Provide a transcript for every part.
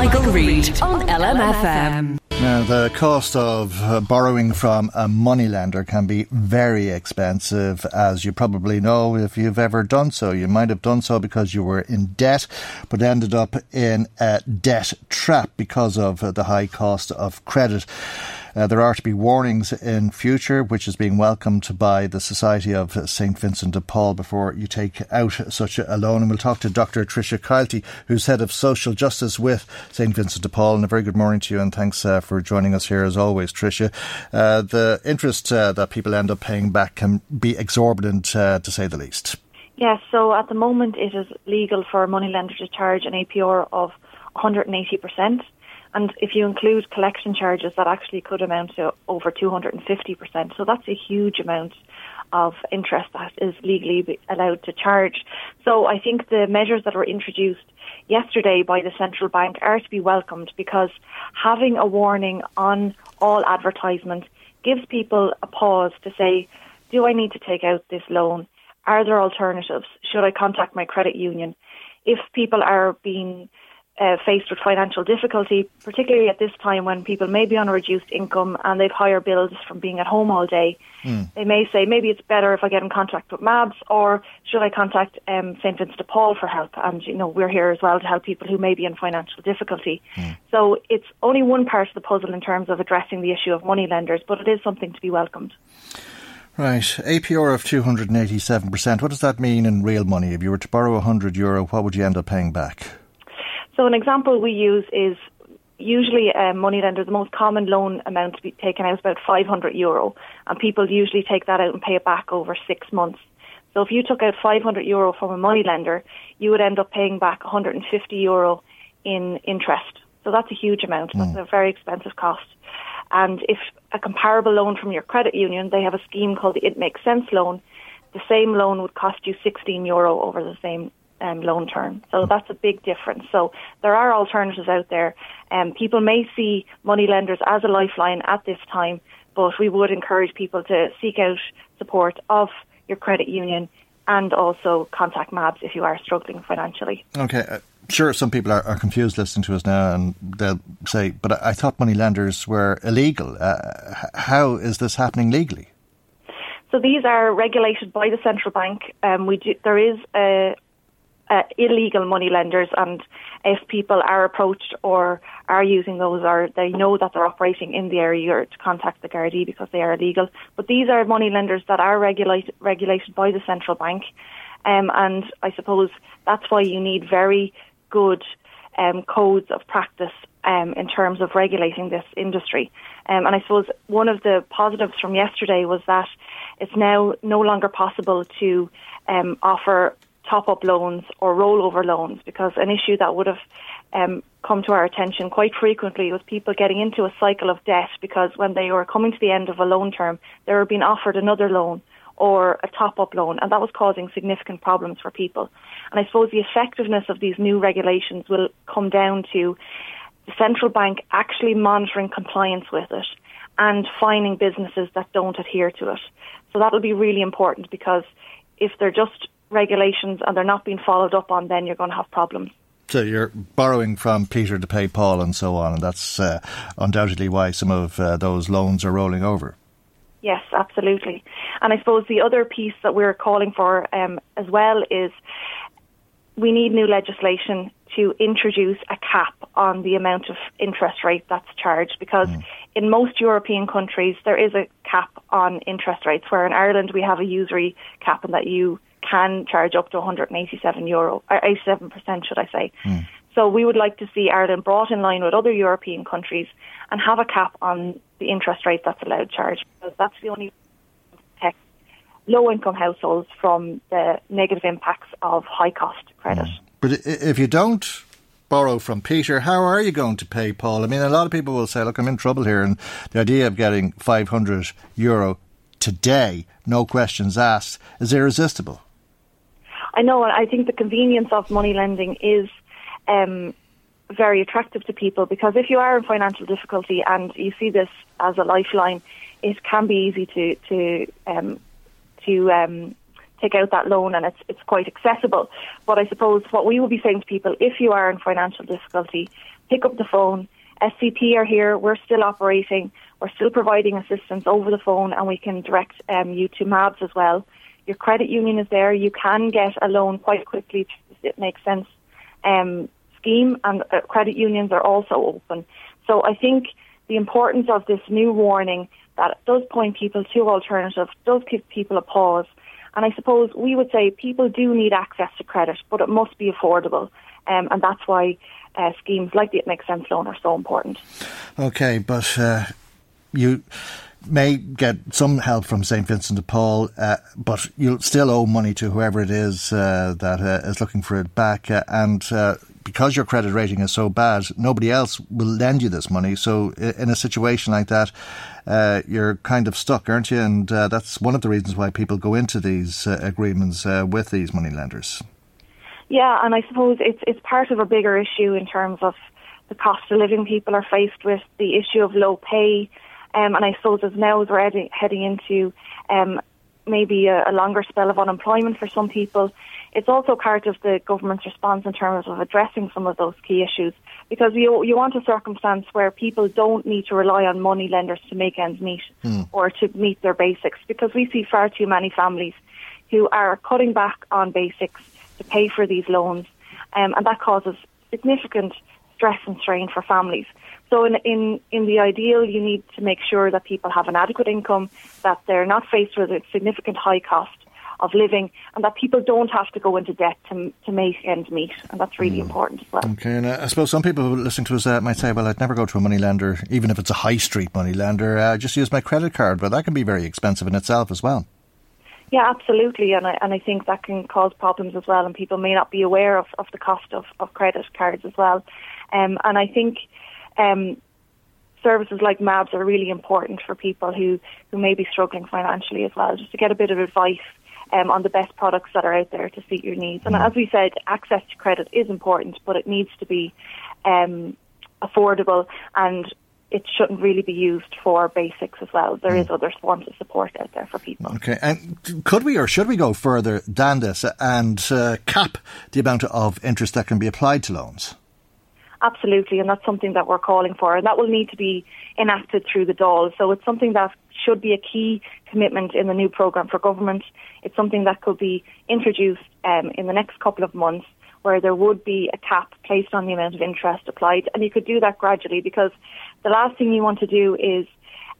Michael Reade on LMFM. Now, the cost of uh, borrowing from a moneylender can be very expensive, as you probably know if you've ever done so. You might have done so because you were in debt, but ended up in a debt trap because of uh, the high cost of credit. Uh, there are to be warnings in future, which is being welcomed by the Society of St. Vincent de Paul before you take out such a loan. And we'll talk to Dr. Tricia Keilthy, who's head of social justice with St. Vincent de Paul. And a very good morning to you, and thanks uh, for joining us here as always, Tricia. Uh, the interest uh, that people end up paying back can be exorbitant, uh, to say the least. Yes, so at the moment it is legal for a moneylender to charge an APR of 180%. And if you include collection charges, that actually could amount to over 250%. So that's a huge amount of interest that is legally allowed to charge. So I think the measures that were introduced yesterday by the central bank are to be welcomed because having a warning on all advertisement gives people a pause to say, do I need to take out this loan? Are there alternatives? Should I contact my credit union? If people are being uh, faced with financial difficulty, particularly at this time when people may be on a reduced income and they've higher bills from being at home all day, they may say maybe it's better if I get in contact with MABS or should I contact um, St Vincent de Paul for help? And you know we're here as well to help people who may be in financial difficulty. So it's only one part of the puzzle in terms of addressing the issue of money lenders, but it is something to be welcomed. Right, APR of 287%. What does that mean in real money? If you were to borrow 100 euro, what would you end up paying back? So an example we use is usually a money lender, the most common loan amount to be taken out is about 500 euro, and people usually take that out and pay it back over six months. So if you took out 500 euro from a money lender, you would end up paying back 150 euro in interest. So that's a huge amount. That's hmm. a very expensive cost. And if a comparable loan from your credit union, they have a scheme called the It Makes Sense loan, the same loan would cost you 16 euro over the same um, loan term. So that's a big difference. So there are alternatives out there. Um, people may see money lenders as a lifeline at this time, but we would encourage people to seek out support of your credit union and also contact MABS if you are struggling financially. Okay, uh, sure, some people are, are confused listening to us now and they'll say, but I, I thought money lenders were illegal. Uh, how is this happening legally? So these are regulated by the central bank. Um, we do, there is a, a illegal money lenders, and if people are approached or are using those, or they know that they're operating in the area, you're to contact the Gardaí because they are illegal. But these are money lenders that are regulated regulated by the central bank, um, and I suppose that's why you need very good um, codes of practice um, in terms of regulating this industry. Um, and I suppose one of the positives from yesterday was that it's now no longer possible to um, offer top up loans or rollover loans because an issue that would have um, come to our attention quite frequently was people getting into a cycle of debt because when they were coming to the end of a loan term, they were being offered another loan or a top up loan, and that was causing significant problems for people. And I suppose the effectiveness of these new regulations will come down to the central bank actually monitoring compliance with it and finding businesses that don't adhere to it. So that will be really important because if they're just regulations and they're not being followed up on, then you're going to have problems. So you're borrowing from Peter to pay Paul and so on, and that's uh, undoubtedly why some of uh, those loans are rolling over. Yes, absolutely. And I suppose the other piece that we're calling for um, as well is we need new legislation to introduce a cap on the amount of interest rate that's charged because in most European countries there is a cap on interest rates where in Ireland we have a usury cap and that you can charge up to 187 euro or 87 percent should I say. Hmm. So we would like to see Ireland brought in line with other European countries and have a cap on the interest rate that's allowed charged because that's the only way to protect low income households from the negative impacts of high cost credit. Hmm. But if you don't borrow from Peter, how are you going to pay Paul? I mean, a lot of people will say, look, I'm in trouble here. And the idea of getting 500 euro today, no questions asked, is irresistible. I know, and I think the convenience of money lending is um, very attractive to people because if you are in financial difficulty and you see this as a lifeline, it can be easy to to um, to um, take out that loan and it's it's quite accessible. But I suppose what we will be saying to people, if you are in financial difficulty, pick up the phone. SVP are here. We're still operating. We're still providing assistance over the phone, and we can direct um, you to MABS as well. Your credit union is there. You can get a loan quite quickly. It makes sense. Um, scheme, and uh, credit unions are also open. So I think the importance of this new warning that does point people to alternatives, does give people a pause. And I suppose we would say people do need access to credit, but it must be affordable. Um, and that's why uh, schemes like the It Makes Sense loan are so important. Okay, but uh, you may get some help from St. Vincent de Paul, uh, but you'll still owe money to whoever it is uh, that uh, is looking for it back. Uh, and uh, because your credit rating is so bad, nobody else will lend you this money. So in a situation like that, uh, you're kind of stuck, aren't you? And that's one of the reasons why people go into these agreements with these money lenders. Yeah, and I suppose it's it's part of a bigger issue in terms of the cost of living people are faced with, the issue of low pay um, and I suppose as now as we're heading, heading into um, maybe a, a longer spell of unemployment for some people, it's also part of the government's response in terms of addressing some of those key issues. Because you, you want a circumstance where people don't need to rely on money lenders to make ends meet mm. or to meet their basics. Because we see far too many families who are cutting back on basics to pay for these loans. Um, and that causes significant stress and strain for families. So in, in, in the ideal, you need to make sure that people have an adequate income, that they're not faced with a significant high cost of living, and that people don't have to go into debt to, to make ends meet. And that's really mm. important as well. Okay, and uh, I suppose some people listening to us uh, might say, well, I'd never go to a money lender, even if it's a high street money lender, uh, just use my credit card. But that can be very expensive in itself as well. Yeah, absolutely, and I and I think that can cause problems as well, and people may not be aware of, of the cost of, of credit cards as well. Um, and I think um, services like MABS are really important for people who, who may be struggling financially as well, just to get a bit of advice um, on the best products that are out there to suit your needs. And mm. as we said, access to credit is important, but it needs to be um, affordable and it shouldn't really be used for basics as well. There mm. is other forms of support out there for people. Okay, and could we or should we go further than this and uh, cap the amount of interest that can be applied to loans? Absolutely, and that's something that we're calling for, and that will need to be enacted through the Dáil. So it's something that should be a key commitment in the new programme for government. It's something that could be introduced um, in the next couple of months, where there would be a cap placed on the amount of interest applied, and you could do that gradually because the last thing you want to do is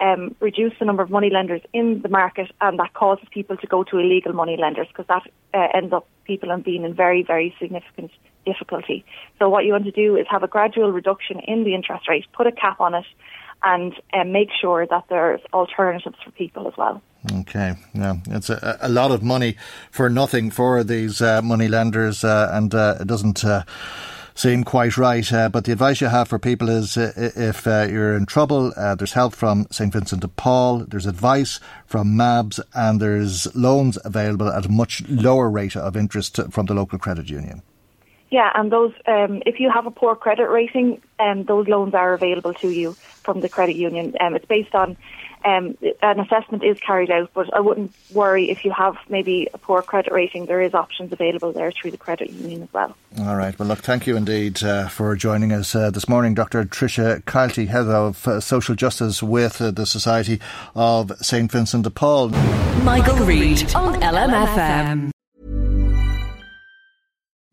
um, reduce the number of money lenders in the market, and that causes people to go to illegal money lenders because that uh, ends up people being in very, very significant difficulty. So what you want to do is have a gradual reduction in the interest rate, put a cap on it, and um, make sure that there's alternatives for people as well. Okay, yeah, it's a, a lot of money for nothing for these uh, money lenders, uh, and uh, it doesn't uh, seem quite right. Uh, but the advice you have for people is uh, if uh, you're in trouble, uh, there's help from St Vincent de Paul, there's advice from MABS, and there's loans available at a much lower rate of interest from the local credit union. Yeah, and those um, if you have a poor credit rating, um, those loans are available to you from the credit union. Um, it's based on um, an assessment is carried out, but I wouldn't worry if you have maybe a poor credit rating. There is options available there through the credit union as well. All right. Well, look, thank you indeed uh, for joining us uh, this morning, Dr. Tricia Keilthy, Head of uh, Social Justice with uh, the Society of St Vincent de Paul. Michael, Michael Reade on LMFM.